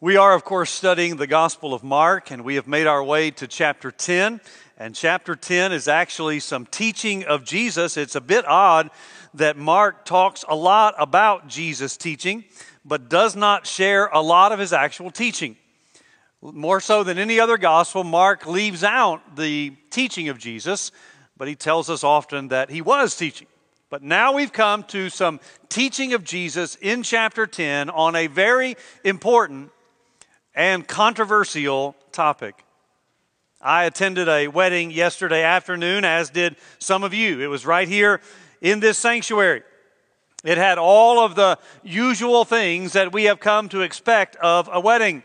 We are, of course, studying the Gospel of Mark, and we have made our way to chapter 10. And chapter 10 is actually some teaching of Jesus. It's a bit odd that Mark talks a lot about Jesus' teaching, but does not share a lot of his actual teaching. More so than any other gospel, Mark leaves out the teaching of Jesus, but he tells us often that he was teaching. But now we've come to some teaching of Jesus in chapter 10 on a very important and controversial topic. I attended a wedding yesterday afternoon, as did some of you. It was right here in this sanctuary. It had all of the usual things that we have come to expect of a wedding.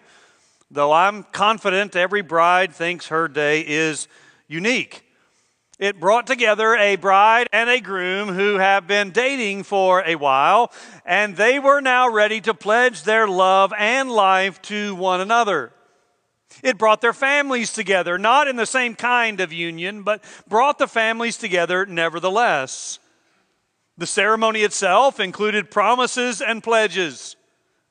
Though I'm confident every bride thinks her day is unique. It brought together a bride and a groom who have been dating for a while, and they were now ready to pledge their love and life to one another. It brought their families together, not in the same kind of union, but brought the families together nevertheless. The ceremony itself included promises and pledges,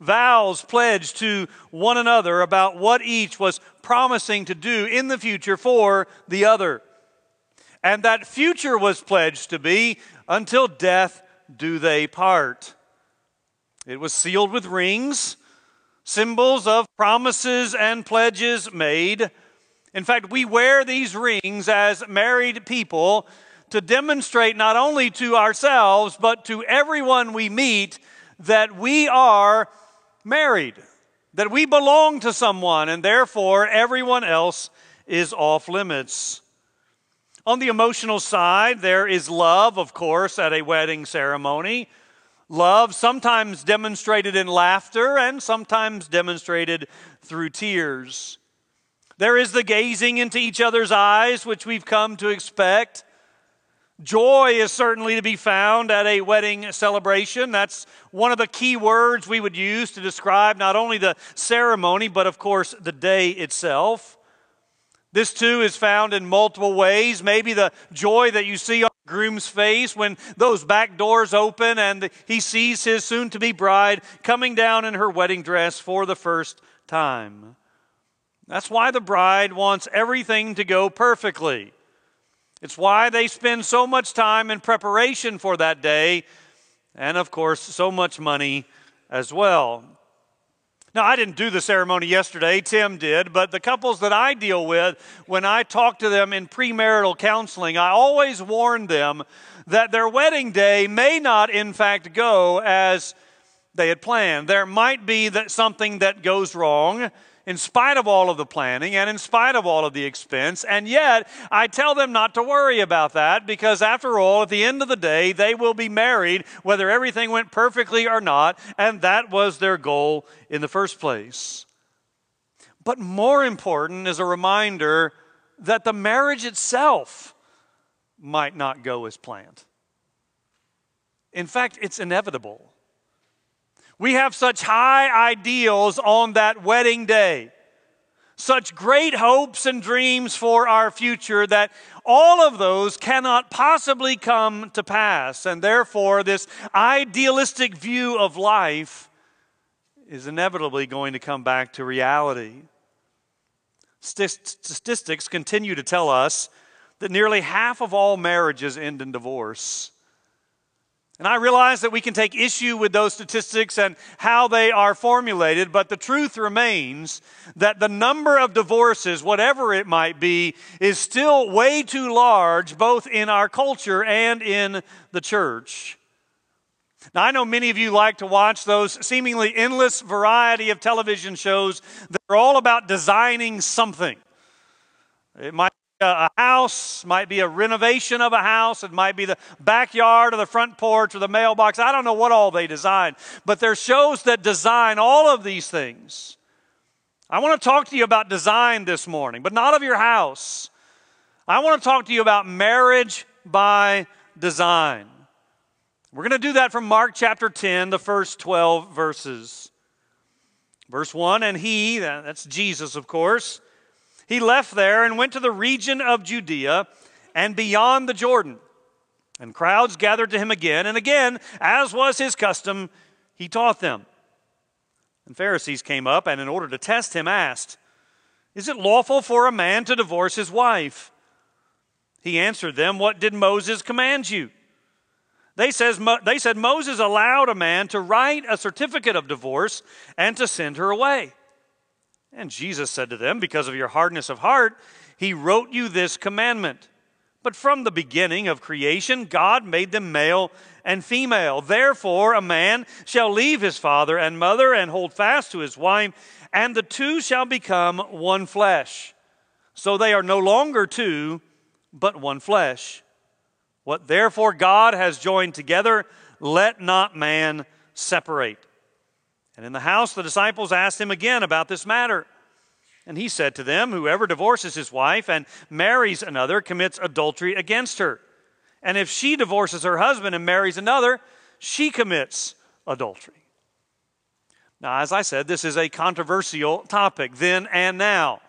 vows pledged to one another about what each was promising to do in the future for the other. And that future was pledged to be until death do they part. It was sealed with rings, symbols of promises and pledges made. In fact, we wear these rings as married people to demonstrate not only to ourselves, but to everyone we meet that we are married, that we belong to someone, and therefore everyone else is off limits. On the emotional side, there is love, of course, at a wedding ceremony. Love, sometimes demonstrated in laughter and sometimes demonstrated through tears. There is the gazing into each other's eyes, which we've come to expect. Joy is certainly to be found at a wedding celebration. That's one of the key words we would use to describe not only the ceremony, but of course the day itself. This too is found in multiple ways. Maybe the joy that you see on the groom's face when those back doors open and he sees his soon to be bride coming down in her wedding dress for the first time. That's why the bride wants everything to go perfectly. It's why they spend so much time in preparation for that day and, of course, so much money as well. Now, I didn't do the ceremony yesterday, Tim did, but the couples that I deal with, when I talk to them in premarital counseling, I always warn them that their wedding day may not, in fact, go as they had planned. There might be that something that goes wrong in spite of all of the planning and in spite of all of the expense. And yet, I tell them not to worry about that because, after all, at the end of the day, they will be married whether everything went perfectly or not. And that was their goal in the first place. But more important is a reminder that the marriage itself might not go as planned. In fact, it's inevitable. We have such high ideals on that wedding day, such great hopes and dreams for our future that all of those cannot possibly come to pass. And therefore, this idealistic view of life is inevitably going to come back to reality. Statistics continue to tell us that nearly half of all marriages end in divorce. And I realize that we can take issue with those statistics and how they are formulated, but the truth remains that the number of divorces, whatever it might be, is still way too large, both in our culture and in the church. Now, I know many of you like to watch those seemingly endless variety of television shows that are all about designing something. It might a house, might be a renovation of a house, it might be the backyard or the front porch or the mailbox. I don't know what all they design, but there are shows that design all of these things. I want to talk to you about design this morning, but not of your house. I want to talk to you about marriage by design. We're going to do that from Mark chapter 10, the first 12 verses. Verse 1 And he, that's Jesus, of course, he left there and went to the region of Judea and beyond the Jordan. And crowds gathered to him again, and again, as was his custom, he taught them. And Pharisees came up and, in order to test him, asked, Is it lawful for a man to divorce his wife? He answered them, What did Moses command you? They, says, they said Moses allowed a man to write a certificate of divorce and to send her away. And Jesus said to them, Because of your hardness of heart, he wrote you this commandment. But from the beginning of creation, God made them male and female. Therefore, a man shall leave his father and mother and hold fast to his wife, and the two shall become one flesh. So they are no longer two, but one flesh. What therefore God has joined together, let not man separate. And in the house, the disciples asked him again about this matter. And he said to them, Whoever divorces his wife and marries another commits adultery against her. And if she divorces her husband and marries another, she commits adultery. Now, as I said, this is a controversial topic then and now.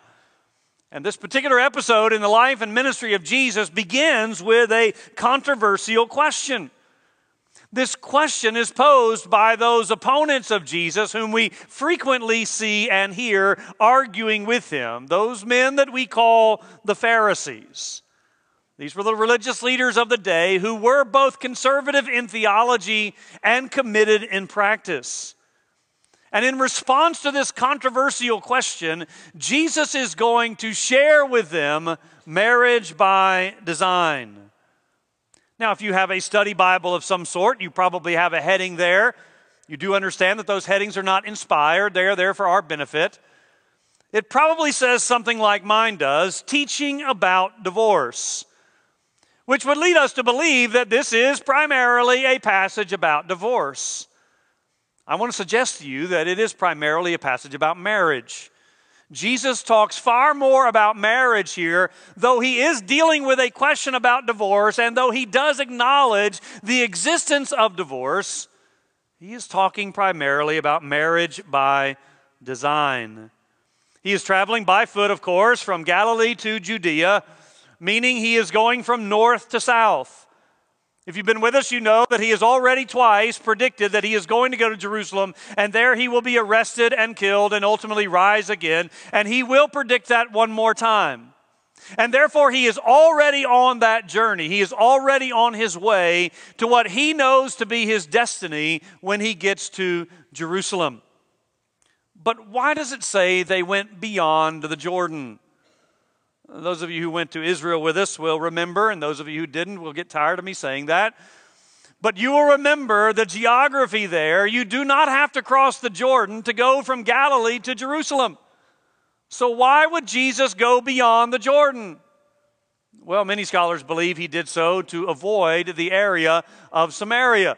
And this particular episode in the life and ministry of Jesus begins with a controversial question. This question is posed by those opponents of Jesus whom we frequently see and hear arguing with him, those men that we call the Pharisees. These were the religious leaders of the day who were both conservative in theology and committed in practice. And in response to this controversial question, Jesus is going to share with them marriage by design. Now, if you have a study Bible of some sort, you probably have a heading there. You do understand that those headings are not inspired, they are there for our benefit. It probably says something like mine does teaching about divorce, which would lead us to believe that this is primarily a passage about divorce. I want to suggest to you that it is primarily a passage about marriage. Jesus talks far more about marriage here, though he is dealing with a question about divorce, and though he does acknowledge the existence of divorce, he is talking primarily about marriage by design. He is traveling by foot, of course, from Galilee to Judea, meaning he is going from north to south. If you've been with us, you know that he has already twice predicted that he is going to go to Jerusalem and there he will be arrested and killed and ultimately rise again. And he will predict that one more time. And therefore, he is already on that journey. He is already on his way to what he knows to be his destiny when he gets to Jerusalem. But why does it say they went beyond the Jordan? Those of you who went to Israel with us will remember, and those of you who didn't will get tired of me saying that. But you will remember the geography there. You do not have to cross the Jordan to go from Galilee to Jerusalem. So, why would Jesus go beyond the Jordan? Well, many scholars believe he did so to avoid the area of Samaria.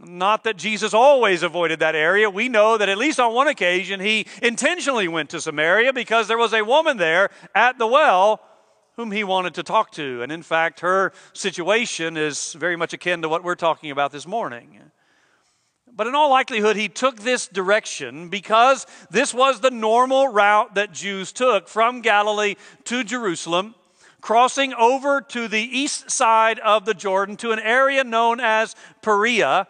Not that Jesus always avoided that area. We know that at least on one occasion he intentionally went to Samaria because there was a woman there at the well whom he wanted to talk to. And in fact, her situation is very much akin to what we're talking about this morning. But in all likelihood, he took this direction because this was the normal route that Jews took from Galilee to Jerusalem, crossing over to the east side of the Jordan to an area known as Perea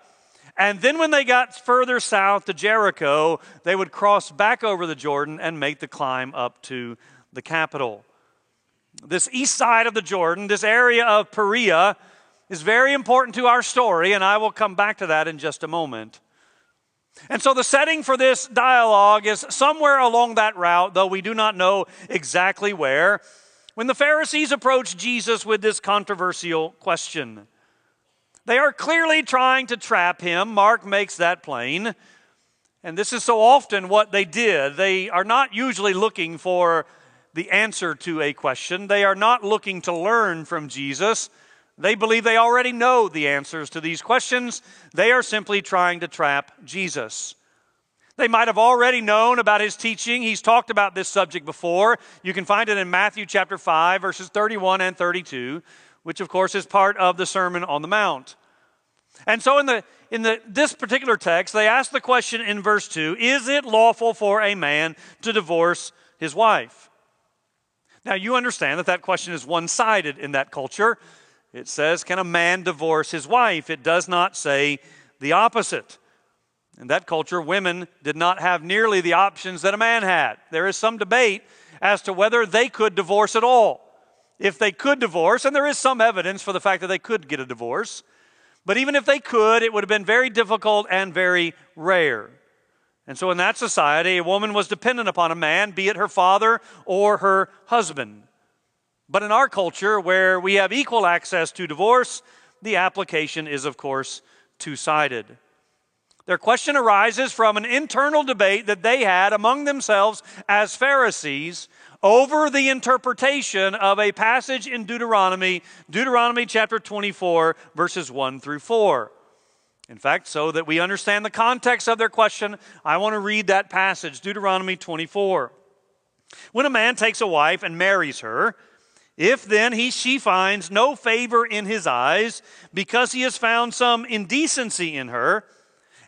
and then when they got further south to Jericho, they would cross back over the Jordan and make the climb up to the capital. This east side of the Jordan, this area of Perea, is very important to our story, and I will come back to that in just a moment. And so the setting for this dialogue is somewhere along that route, though we do not know exactly where, when the Pharisees approach Jesus with this controversial question. They are clearly trying to trap him. Mark makes that plain. And this is so often what they did. They are not usually looking for the answer to a question, they are not looking to learn from Jesus. They believe they already know the answers to these questions. They are simply trying to trap Jesus. They might have already known about his teaching. He's talked about this subject before. You can find it in Matthew chapter 5, verses 31 and 32 which of course is part of the Sermon on the Mount. And so in the in the, this particular text, they ask the question in verse 2 Is it lawful for a man to divorce his wife? Now, you understand that that question is one sided in that culture. It says, Can a man divorce his wife? It does not say the opposite. In that culture, women did not have nearly the options that a man had. There is some debate as to whether they could divorce at all. If they could divorce, and there is some evidence for the fact that they could get a divorce, but even if they could, it would have been very difficult and very rare. And so, in that society, a woman was dependent upon a man, be it her father or her husband. But in our culture, where we have equal access to divorce, the application is, of course, two sided. Their question arises from an internal debate that they had among themselves as Pharisees over the interpretation of a passage in Deuteronomy, Deuteronomy chapter 24, verses 1 through 4. In fact, so that we understand the context of their question, I want to read that passage, Deuteronomy 24. When a man takes a wife and marries her, if then he she finds no favor in his eyes because he has found some indecency in her,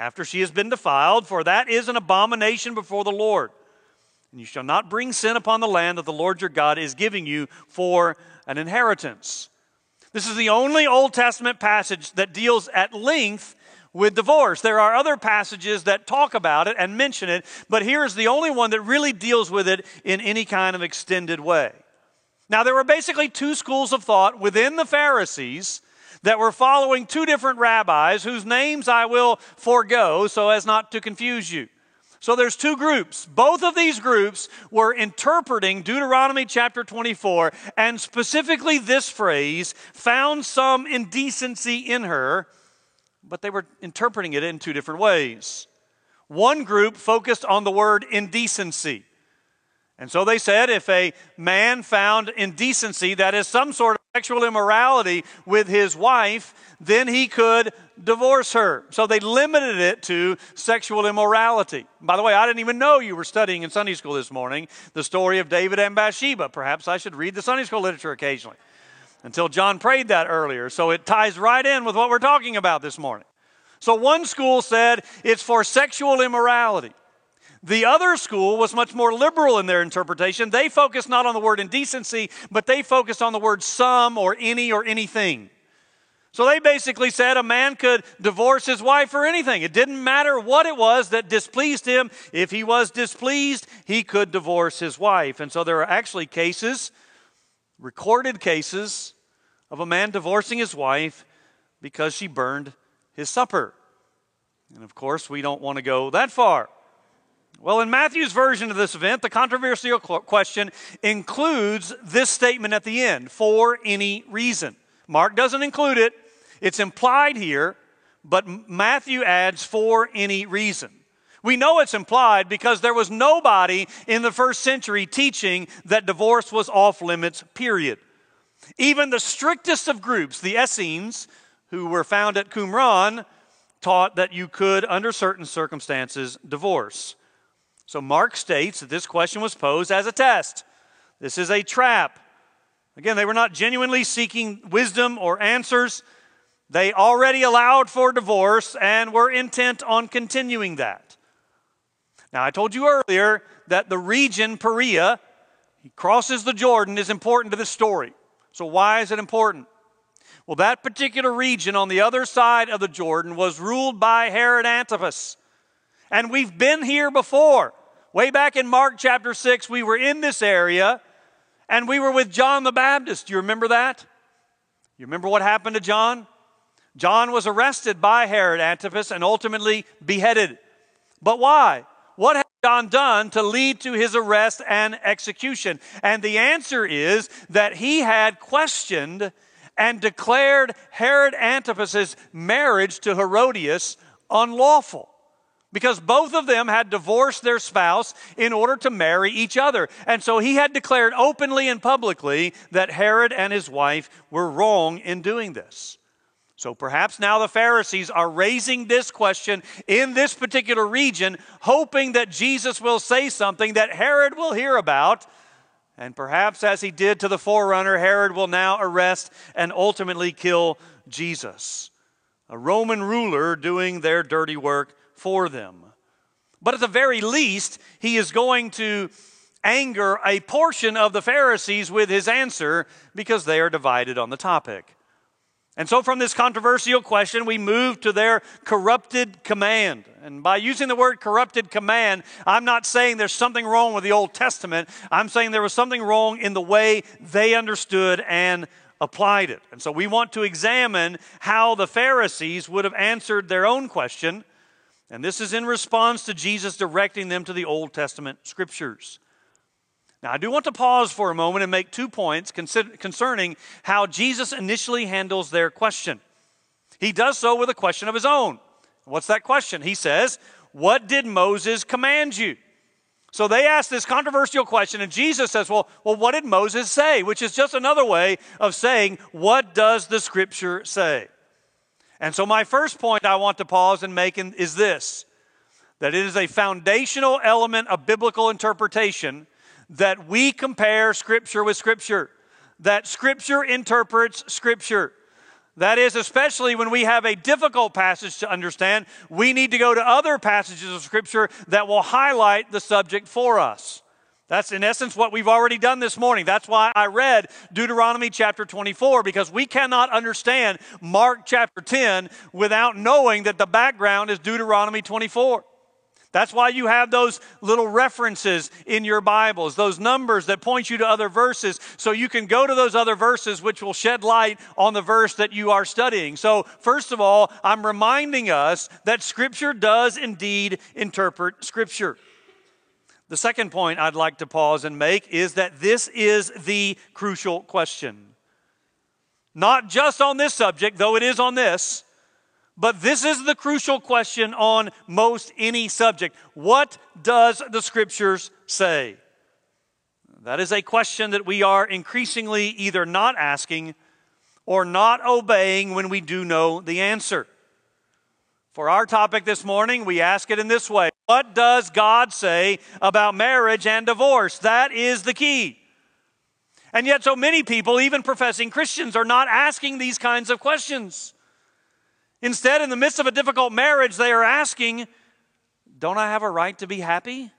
after she has been defiled, for that is an abomination before the Lord. And you shall not bring sin upon the land that the Lord your God is giving you for an inheritance. This is the only Old Testament passage that deals at length with divorce. There are other passages that talk about it and mention it, but here is the only one that really deals with it in any kind of extended way. Now, there were basically two schools of thought within the Pharisees that were following two different rabbis whose names I will forego so as not to confuse you. So there's two groups. Both of these groups were interpreting Deuteronomy chapter 24 and specifically this phrase, found some indecency in her, but they were interpreting it in two different ways. One group focused on the word indecency. And so they said if a man found indecency, that is some sort of sexual immorality with his wife, then he could divorce her. So they limited it to sexual immorality. By the way, I didn't even know you were studying in Sunday school this morning the story of David and Bathsheba. Perhaps I should read the Sunday school literature occasionally until John prayed that earlier. So it ties right in with what we're talking about this morning. So one school said it's for sexual immorality. The other school was much more liberal in their interpretation. They focused not on the word indecency, but they focused on the word some or any or anything. So they basically said a man could divorce his wife for anything. It didn't matter what it was that displeased him. If he was displeased, he could divorce his wife. And so there are actually cases, recorded cases, of a man divorcing his wife because she burned his supper. And of course, we don't want to go that far. Well, in Matthew's version of this event, the controversial question includes this statement at the end for any reason. Mark doesn't include it, it's implied here, but Matthew adds for any reason. We know it's implied because there was nobody in the first century teaching that divorce was off limits, period. Even the strictest of groups, the Essenes, who were found at Qumran, taught that you could, under certain circumstances, divorce. So Mark states that this question was posed as a test. This is a trap. Again, they were not genuinely seeking wisdom or answers. They already allowed for divorce and were intent on continuing that. Now, I told you earlier that the region, Perea, he crosses the Jordan, is important to this story. So, why is it important? Well, that particular region on the other side of the Jordan was ruled by Herod Antipas. And we've been here before. Way back in Mark chapter 6, we were in this area and we were with John the Baptist. Do you remember that? You remember what happened to John? John was arrested by Herod Antipas and ultimately beheaded. But why? What had John done to lead to his arrest and execution? And the answer is that he had questioned and declared Herod Antipas's marriage to Herodias unlawful because both of them had divorced their spouse in order to marry each other. And so he had declared openly and publicly that Herod and his wife were wrong in doing this. So perhaps now the Pharisees are raising this question in this particular region, hoping that Jesus will say something that Herod will hear about. And perhaps, as he did to the forerunner, Herod will now arrest and ultimately kill Jesus, a Roman ruler doing their dirty work for them. But at the very least, he is going to anger a portion of the Pharisees with his answer because they are divided on the topic. And so, from this controversial question, we move to their corrupted command. And by using the word corrupted command, I'm not saying there's something wrong with the Old Testament. I'm saying there was something wrong in the way they understood and applied it. And so, we want to examine how the Pharisees would have answered their own question. And this is in response to Jesus directing them to the Old Testament scriptures. Now, I do want to pause for a moment and make two points concerning how Jesus initially handles their question. He does so with a question of his own. What's that question? He says, What did Moses command you? So they ask this controversial question, and Jesus says, well, well, what did Moses say? Which is just another way of saying, What does the scripture say? And so, my first point I want to pause and make is this that it is a foundational element of biblical interpretation that we compare Scripture with Scripture, that Scripture interprets Scripture. That is, especially when we have a difficult passage to understand, we need to go to other passages of Scripture that will highlight the subject for us. That's in essence what we've already done this morning. That's why I read Deuteronomy chapter 24, because we cannot understand Mark chapter 10 without knowing that the background is Deuteronomy 24. That's why you have those little references in your Bibles, those numbers that point you to other verses, so you can go to those other verses which will shed light on the verse that you are studying. So, first of all, I'm reminding us that Scripture does indeed interpret Scripture. The second point I'd like to pause and make is that this is the crucial question. Not just on this subject, though it is on this but this is the crucial question on most any subject. What does the scriptures say? That is a question that we are increasingly either not asking or not obeying when we do know the answer. For our topic this morning, we ask it in this way What does God say about marriage and divorce? That is the key. And yet, so many people, even professing Christians, are not asking these kinds of questions. Instead, in the midst of a difficult marriage, they are asking, Don't I have a right to be happy?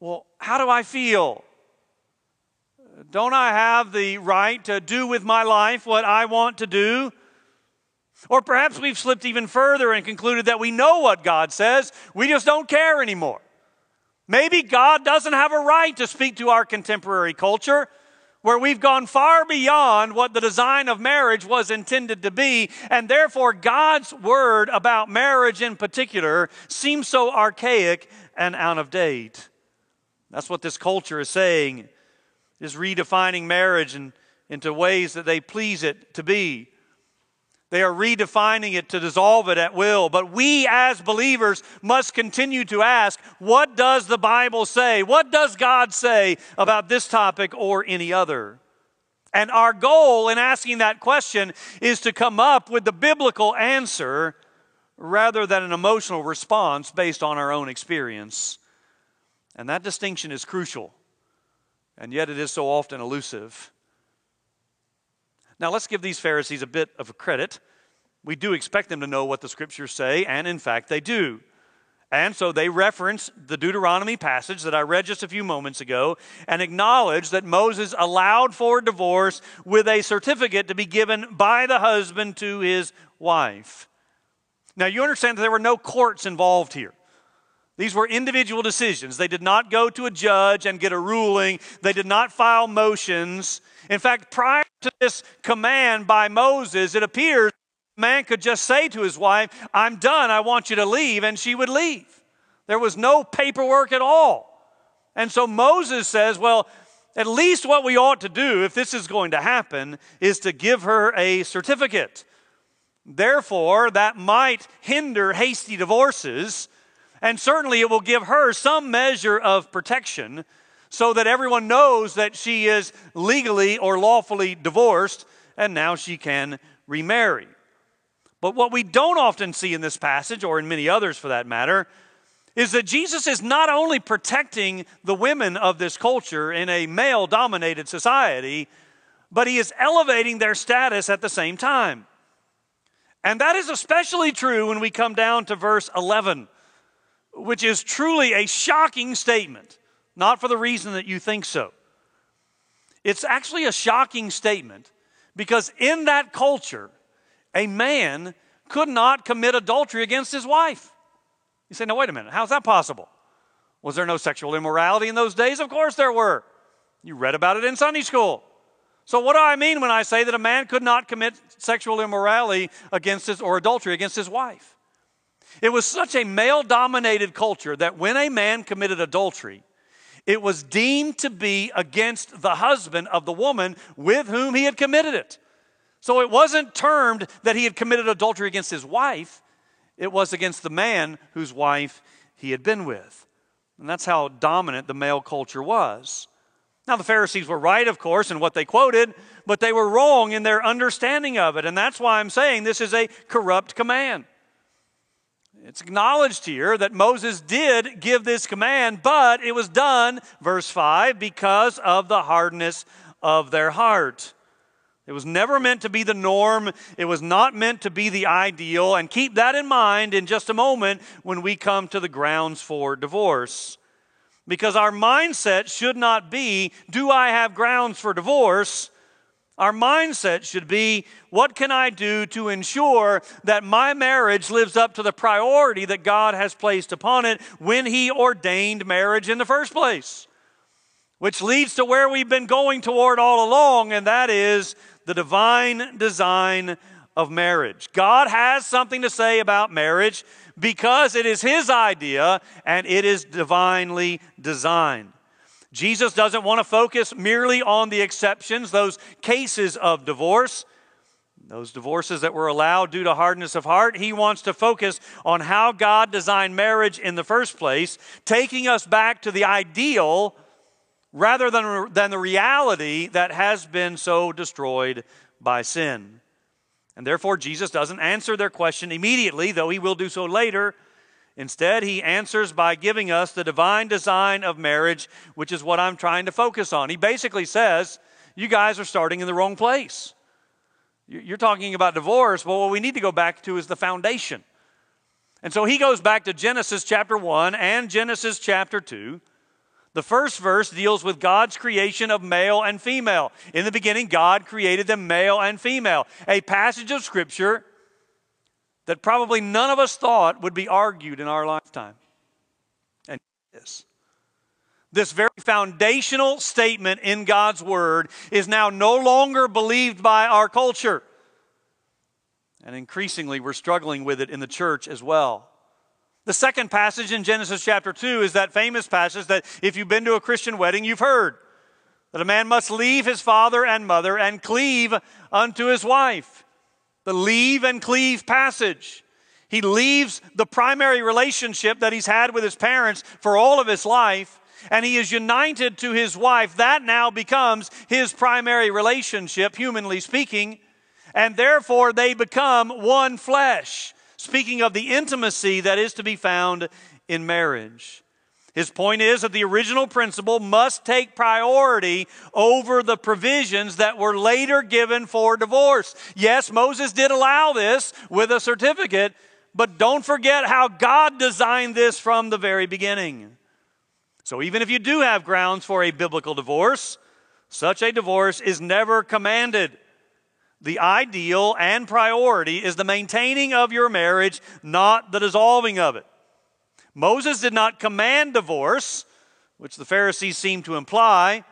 Well, how do I feel? Don't I have the right to do with my life what I want to do? Or perhaps we've slipped even further and concluded that we know what God says, we just don't care anymore. Maybe God doesn't have a right to speak to our contemporary culture where we've gone far beyond what the design of marriage was intended to be, and therefore God's word about marriage in particular seems so archaic and out of date. That's what this culture is saying, is redefining marriage in, into ways that they please it to be. They are redefining it to dissolve it at will. But we as believers must continue to ask what does the Bible say? What does God say about this topic or any other? And our goal in asking that question is to come up with the biblical answer rather than an emotional response based on our own experience. And that distinction is crucial, and yet it is so often elusive. Now, let's give these Pharisees a bit of credit. We do expect them to know what the scriptures say, and in fact, they do. And so they reference the Deuteronomy passage that I read just a few moments ago and acknowledge that Moses allowed for divorce with a certificate to be given by the husband to his wife. Now, you understand that there were no courts involved here. These were individual decisions. They did not go to a judge and get a ruling, they did not file motions. In fact, prior to this command by Moses, it appears man could just say to his wife, I'm done, I want you to leave, and she would leave. There was no paperwork at all. And so Moses says, Well, at least what we ought to do, if this is going to happen, is to give her a certificate. Therefore, that might hinder hasty divorces, and certainly it will give her some measure of protection so that everyone knows that she is legally or lawfully divorced and now she can remarry. But what we don't often see in this passage, or in many others for that matter, is that Jesus is not only protecting the women of this culture in a male dominated society, but he is elevating their status at the same time. And that is especially true when we come down to verse 11, which is truly a shocking statement, not for the reason that you think so. It's actually a shocking statement because in that culture, a man could not commit adultery against his wife. You say, now, wait a minute, how's that possible? Was there no sexual immorality in those days? Of course there were. You read about it in Sunday school. So, what do I mean when I say that a man could not commit sexual immorality against his or adultery against his wife? It was such a male dominated culture that when a man committed adultery, it was deemed to be against the husband of the woman with whom he had committed it. So it wasn't termed that he had committed adultery against his wife, it was against the man whose wife he had been with. And that's how dominant the male culture was. Now, the Pharisees were right, of course, in what they quoted, but they were wrong in their understanding of it. And that's why I'm saying this is a corrupt command. It's acknowledged here that Moses did give this command, but it was done, verse 5, because of the hardness of their heart. It was never meant to be the norm. It was not meant to be the ideal. And keep that in mind in just a moment when we come to the grounds for divorce. Because our mindset should not be, do I have grounds for divorce? Our mindset should be, what can I do to ensure that my marriage lives up to the priority that God has placed upon it when He ordained marriage in the first place? Which leads to where we've been going toward all along, and that is the divine design of marriage. God has something to say about marriage because it is His idea and it is divinely designed. Jesus doesn't want to focus merely on the exceptions, those cases of divorce, those divorces that were allowed due to hardness of heart. He wants to focus on how God designed marriage in the first place, taking us back to the ideal rather than, than the reality that has been so destroyed by sin. And therefore, Jesus doesn't answer their question immediately, though he will do so later. Instead, he answers by giving us the divine design of marriage, which is what I'm trying to focus on. He basically says, You guys are starting in the wrong place. You're talking about divorce, but what we need to go back to is the foundation. And so he goes back to Genesis chapter 1 and Genesis chapter 2 the first verse deals with God's creation of male and female. In the beginning, God created them male and female. A passage of Scripture that probably none of us thought would be argued in our lifetime. And this. This very foundational statement in God's Word is now no longer believed by our culture. And increasingly, we're struggling with it in the church as well. The second passage in Genesis chapter 2 is that famous passage that if you've been to a Christian wedding, you've heard that a man must leave his father and mother and cleave unto his wife. The leave and cleave passage. He leaves the primary relationship that he's had with his parents for all of his life and he is united to his wife. That now becomes his primary relationship, humanly speaking, and therefore they become one flesh speaking of the intimacy that is to be found in marriage. His point is that the original principle must take priority over the provisions that were later given for divorce. Yes, Moses did allow this with a certificate, but don't forget how God designed this from the very beginning. So even if you do have grounds for a biblical divorce, such a divorce is never commanded the ideal and priority is the maintaining of your marriage, not the dissolving of it. Moses did not command divorce, which the Pharisees seem to imply.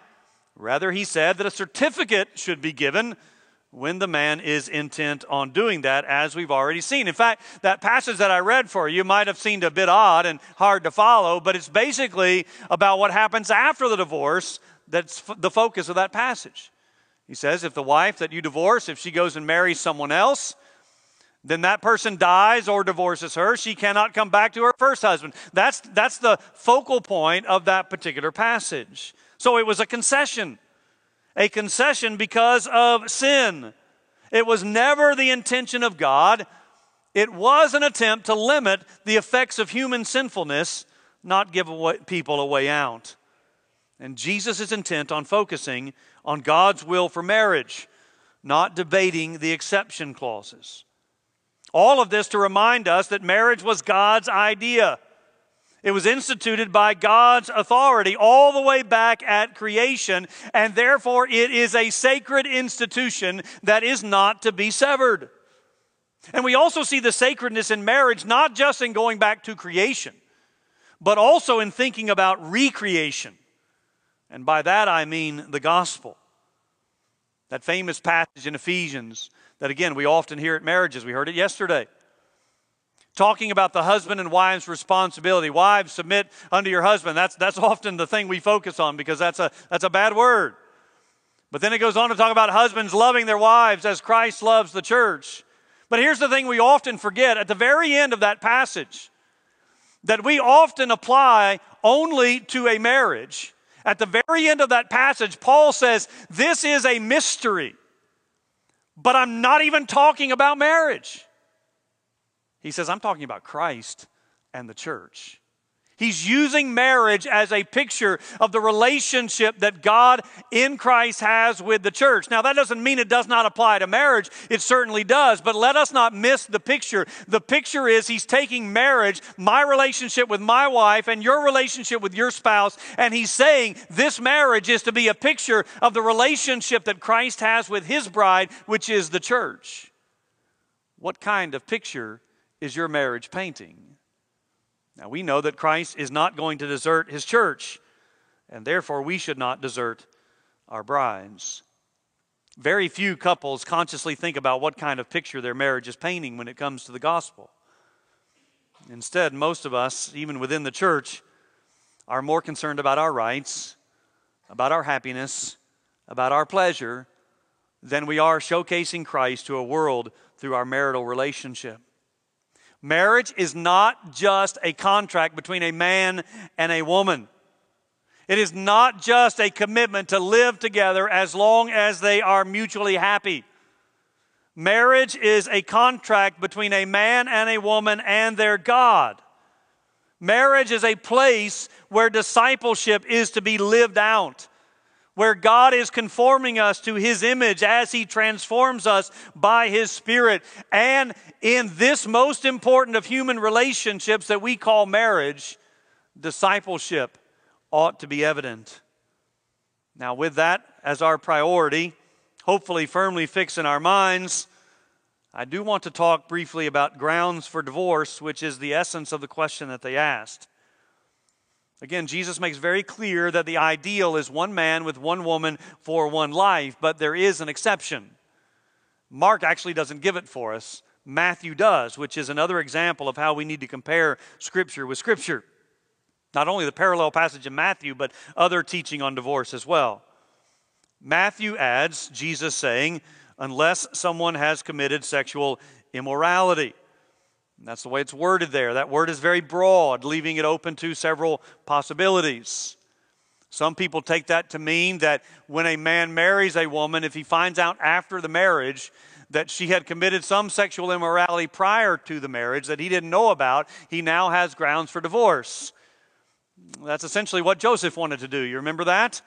Rather, he said that a certificate should be given when the man is intent on doing that, as we've already seen. In fact, that passage that I read for you might have seemed a bit odd and hard to follow, but it's basically about what happens after the divorce that's the focus of that passage. He says, if the wife that you divorce, if she goes and marries someone else, then that person dies or divorces her, she cannot come back to her first husband. That's, that's the focal point of that particular passage. So it was a concession. A concession because of sin. It was never the intention of God. It was an attempt to limit the effects of human sinfulness, not give people a way out. And Jesus is intent on focusing on God's will for marriage, not debating the exception clauses. All of this to remind us that marriage was God's idea. It was instituted by God's authority all the way back at creation, and therefore it is a sacred institution that is not to be severed. And we also see the sacredness in marriage not just in going back to creation, but also in thinking about recreation. And by that I mean the gospel. That famous passage in Ephesians that, again, we often hear at marriages. We heard it yesterday. Talking about the husband and wife's responsibility. Wives, submit unto your husband. That's, that's often the thing we focus on because that's a, that's a bad word. But then it goes on to talk about husbands loving their wives as Christ loves the church. But here's the thing we often forget at the very end of that passage that we often apply only to a marriage. At the very end of that passage, Paul says, This is a mystery, but I'm not even talking about marriage. He says, I'm talking about Christ and the church. He's using marriage as a picture of the relationship that God in Christ has with the church. Now, that doesn't mean it does not apply to marriage. It certainly does. But let us not miss the picture. The picture is He's taking marriage, my relationship with my wife, and your relationship with your spouse, and He's saying this marriage is to be a picture of the relationship that Christ has with His bride, which is the church. What kind of picture is your marriage painting? Now we know that Christ is not going to desert his church, and therefore we should not desert our brides. Very few couples consciously think about what kind of picture their marriage is painting when it comes to the gospel. Instead, most of us, even within the church, are more concerned about our rights, about our happiness, about our pleasure, than we are showcasing Christ to a world through our marital relationship. Marriage is not just a contract between a man and a woman. It is not just a commitment to live together as long as they are mutually happy. Marriage is a contract between a man and a woman and their God. Marriage is a place where discipleship is to be lived out where God is conforming us to His image as He transforms us by His Spirit. And in this most important of human relationships that we call marriage, discipleship ought to be evident. Now, with that as our priority, hopefully firmly fixed in our minds, I do want to talk briefly about grounds for divorce, which is the essence of the question that they asked. Again, Jesus makes very clear that the ideal is one man with one woman for one life, but there is an exception. Mark actually doesn't give it for us, Matthew does, which is another example of how we need to compare Scripture with Scripture. Not only the parallel passage in Matthew, but other teaching on divorce as well. Matthew adds Jesus saying, unless someone has committed sexual immorality. That's the way it's worded there. That word is very broad, leaving it open to several possibilities. Some people take that to mean that when a man marries a woman, if he finds out after the marriage that she had committed some sexual immorality prior to the marriage that he didn't know about, he now has grounds for divorce. That's essentially what Joseph wanted to do. You remember that?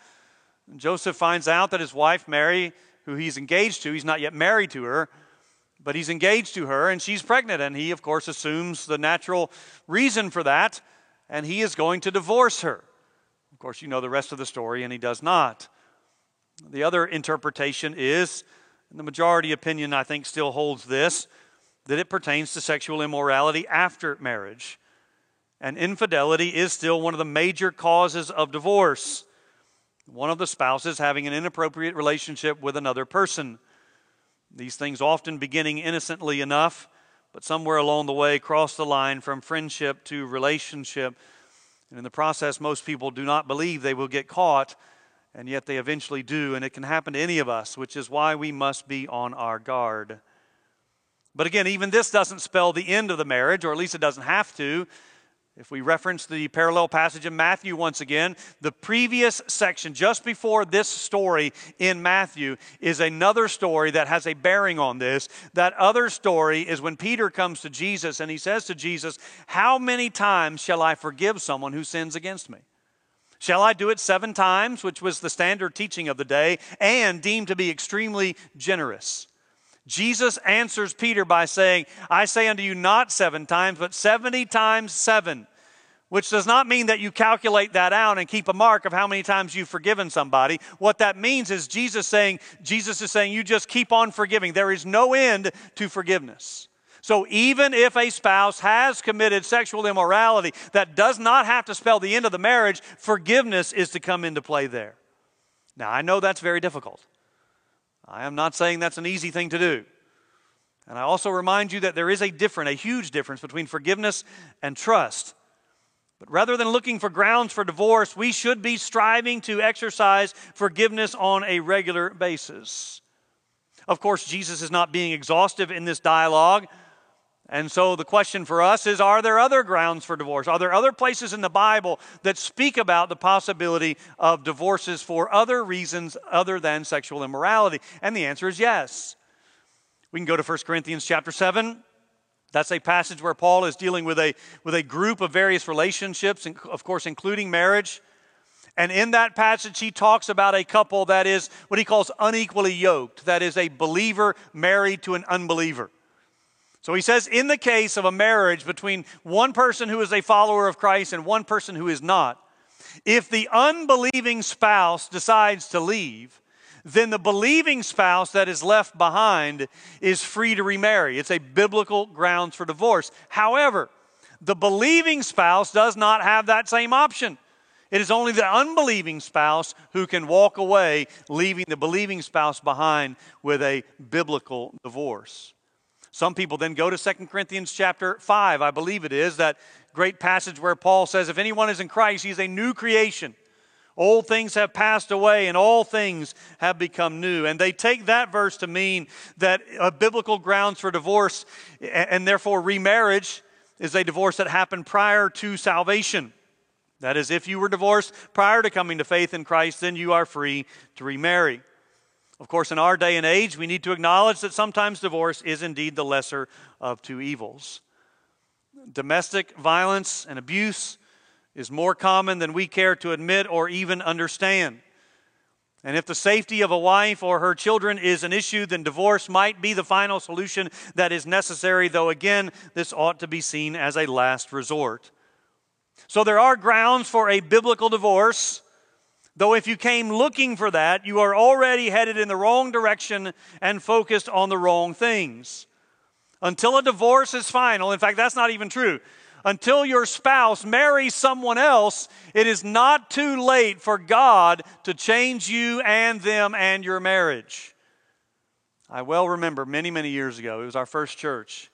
Joseph finds out that his wife, Mary, who he's engaged to, he's not yet married to her, but he's engaged to her and she's pregnant. And he, of course, assumes the natural reason for that, and he is going to divorce her. Of course, you know the rest of the story, and he does not. The other interpretation is, and the majority opinion I think still holds this, that it pertains to sexual immorality after marriage. And infidelity is still one of the major causes of divorce. One of the spouses having an inappropriate relationship with another person. These things often beginning innocently enough, but somewhere along the way cross the line from friendship to relationship. And in the process, most people do not believe they will get caught, and yet they eventually do. And it can happen to any of us, which is why we must be on our guard. But again, even this doesn't spell the end of the marriage, or at least it doesn't have to. If we reference the parallel passage in Matthew once again, the previous section, just before this story in Matthew, is another story that has a bearing on this. That other story is when Peter comes to Jesus and he says to Jesus, How many times shall I forgive someone who sins against me? Shall I do it seven times, which was the standard teaching of the day, and deemed to be extremely generous? Jesus answers Peter by saying, I say unto you not seven times, but 70 times seven, which does not mean that you calculate that out and keep a mark of how many times you've forgiven somebody. What that means is Jesus saying, Jesus is saying, you just keep on forgiving. There is no end to forgiveness. So even if a spouse has committed sexual immorality, that does not have to spell the end of the marriage. Forgiveness is to come into play there. Now, I know that's very difficult. I am not saying that's an easy thing to do. And I also remind you that there is a different, a huge difference between forgiveness and trust. But rather than looking for grounds for divorce, we should be striving to exercise forgiveness on a regular basis. Of course, Jesus is not being exhaustive in this dialogue. And so the question for us is Are there other grounds for divorce? Are there other places in the Bible that speak about the possibility of divorces for other reasons other than sexual immorality? And the answer is yes. We can go to 1 Corinthians chapter 7. That's a passage where Paul is dealing with a, with a group of various relationships, of course, including marriage. And in that passage, he talks about a couple that is what he calls unequally yoked, that is, a believer married to an unbeliever. So he says, in the case of a marriage between one person who is a follower of Christ and one person who is not, if the unbelieving spouse decides to leave, then the believing spouse that is left behind is free to remarry. It's a biblical grounds for divorce. However, the believing spouse does not have that same option. It is only the unbelieving spouse who can walk away, leaving the believing spouse behind with a biblical divorce. Some people then go to 2 Corinthians chapter 5, I believe it is, that great passage where Paul says, If anyone is in Christ, he's a new creation. Old things have passed away and all things have become new. And they take that verse to mean that a biblical grounds for divorce and therefore remarriage is a divorce that happened prior to salvation. That is, if you were divorced prior to coming to faith in Christ, then you are free to remarry. Of course, in our day and age, we need to acknowledge that sometimes divorce is indeed the lesser of two evils. Domestic violence and abuse is more common than we care to admit or even understand. And if the safety of a wife or her children is an issue, then divorce might be the final solution that is necessary, though again, this ought to be seen as a last resort. So there are grounds for a biblical divorce. Though if you came looking for that, you are already headed in the wrong direction and focused on the wrong things. Until a divorce is final, in fact, that's not even true. Until your spouse marries someone else, it is not too late for God to change you and them and your marriage. I well remember many, many years ago, it was our first church,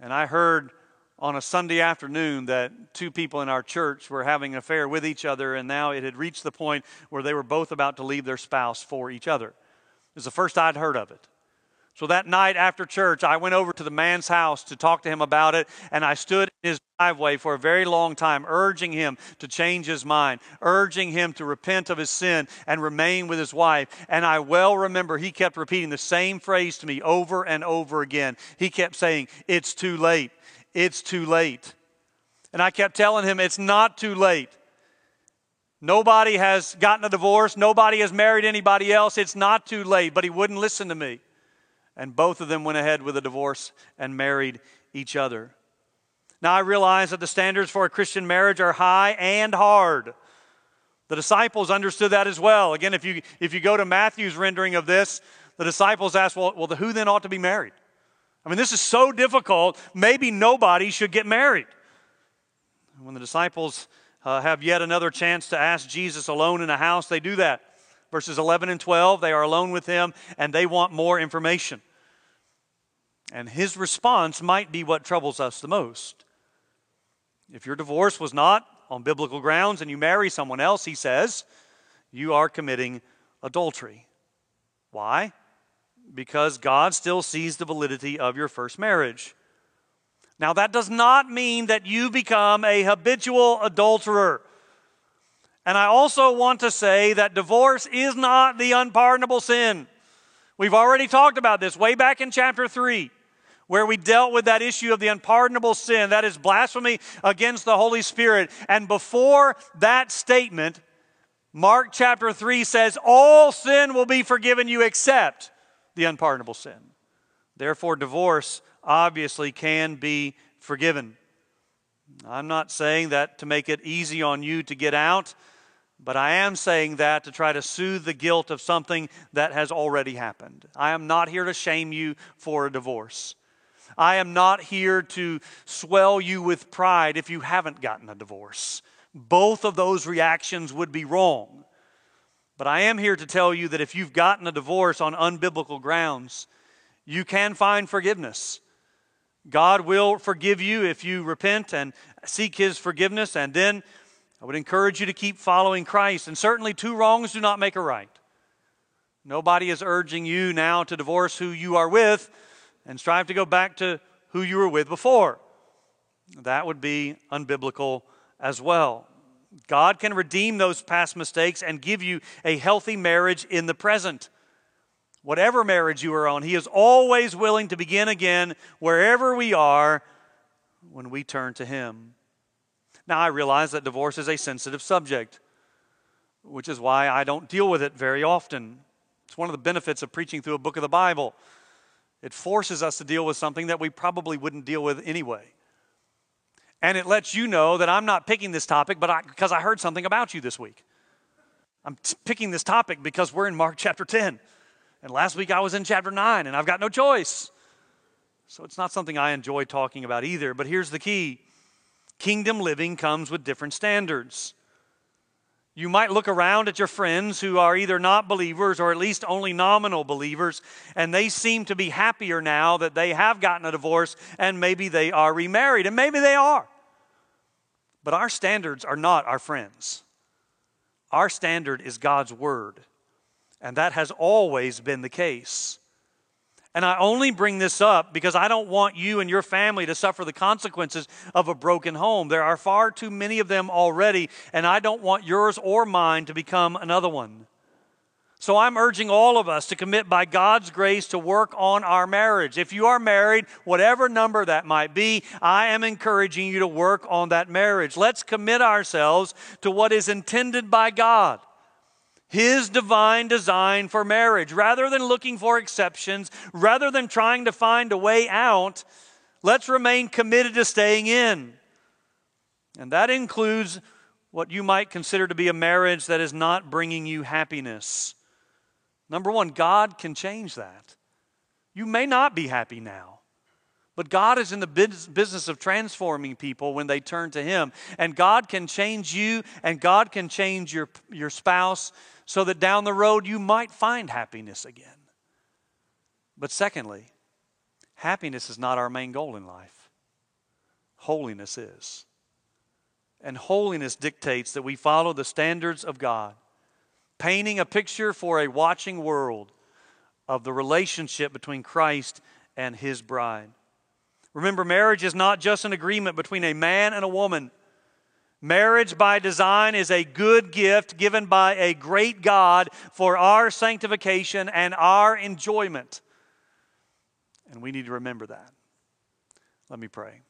and I heard on a Sunday afternoon that two people in our church were having an affair with each other, and now it had reached the point where they were both about to leave their spouse for each other. It was the first I'd heard of it. So that night after church, I went over to the man's house to talk to him about it, and I stood in his driveway for a very long time, urging him to change his mind, urging him to repent of his sin and remain with his wife. And I well remember he kept repeating the same phrase to me over and over again. He kept saying, It's too late. It's too late. And I kept telling him, It's not too late. Nobody has gotten a divorce. Nobody has married anybody else. It's not too late. But he wouldn't listen to me. And both of them went ahead with a divorce and married each other. Now I realize that the standards for a Christian marriage are high and hard. The disciples understood that as well. Again, if you, if you go to Matthew's rendering of this, the disciples asked, well, well, who then ought to be married? I mean, this is so difficult, maybe nobody should get married. When the disciples uh, have yet another chance to ask Jesus alone in a house, they do that. Verses 11 and 12, they are alone with him and they want more information. And his response might be what troubles us the most. If your divorce was not on biblical grounds and you marry someone else, he says, you are committing adultery. Why? Because God still sees the validity of your first marriage. Now, that does not mean that you become a habitual adulterer. And I also want to say that divorce is not the unpardonable sin. We've already talked about this way back in chapter 3, where we dealt with that issue of the unpardonable sin. That is blasphemy against the Holy Spirit. And before that statement, Mark chapter 3 says, All sin will be forgiven you except the unpardonable sin. Therefore, divorce obviously can be forgiven. I'm not saying that to make it easy on you to get out, but I am saying that to try to soothe the guilt of something that has already happened. I am not here to shame you for a divorce. I am not here to swell you with pride if you haven't gotten a divorce. Both of those reactions would be wrong. But I am here to tell you that if you've gotten a divorce on unbiblical grounds, you can find forgiveness. God will forgive you if you repent and seek His forgiveness. And then I would encourage you to keep following Christ. And certainly, two wrongs do not make a right. Nobody is urging you now to divorce who you are with and strive to go back to who you were with before. That would be unbiblical as well. God can redeem those past mistakes and give you a healthy marriage in the present. Whatever marriage you are on, He is always willing to begin again wherever we are when we turn to Him. Now, I realize that divorce is a sensitive subject, which is why I don't deal with it very often. It's one of the benefits of preaching through a book of the Bible. It forces us to deal with something that we probably wouldn't deal with anyway. And it lets you know that I'm not picking this topic but I, because I heard something about you this week. I'm t- picking this topic because we're in Mark chapter 10. And last week I was in chapter 9 and I've got no choice. So it's not something I enjoy talking about either. But here's the key kingdom living comes with different standards. You might look around at your friends who are either not believers or at least only nominal believers, and they seem to be happier now that they have gotten a divorce and maybe they are remarried, and maybe they are. But our standards are not our friends. Our standard is God's Word, and that has always been the case. And I only bring this up because I don't want you and your family to suffer the consequences of a broken home. There are far too many of them already, and I don't want yours or mine to become another one. So I'm urging all of us to commit by God's grace to work on our marriage. If you are married, whatever number that might be, I am encouraging you to work on that marriage. Let's commit ourselves to what is intended by God. His divine design for marriage. Rather than looking for exceptions, rather than trying to find a way out, let's remain committed to staying in. And that includes what you might consider to be a marriage that is not bringing you happiness. Number one, God can change that. You may not be happy now. But God is in the business of transforming people when they turn to Him. And God can change you, and God can change your, your spouse so that down the road you might find happiness again. But secondly, happiness is not our main goal in life, holiness is. And holiness dictates that we follow the standards of God, painting a picture for a watching world of the relationship between Christ and his bride. Remember, marriage is not just an agreement between a man and a woman. Marriage by design is a good gift given by a great God for our sanctification and our enjoyment. And we need to remember that. Let me pray.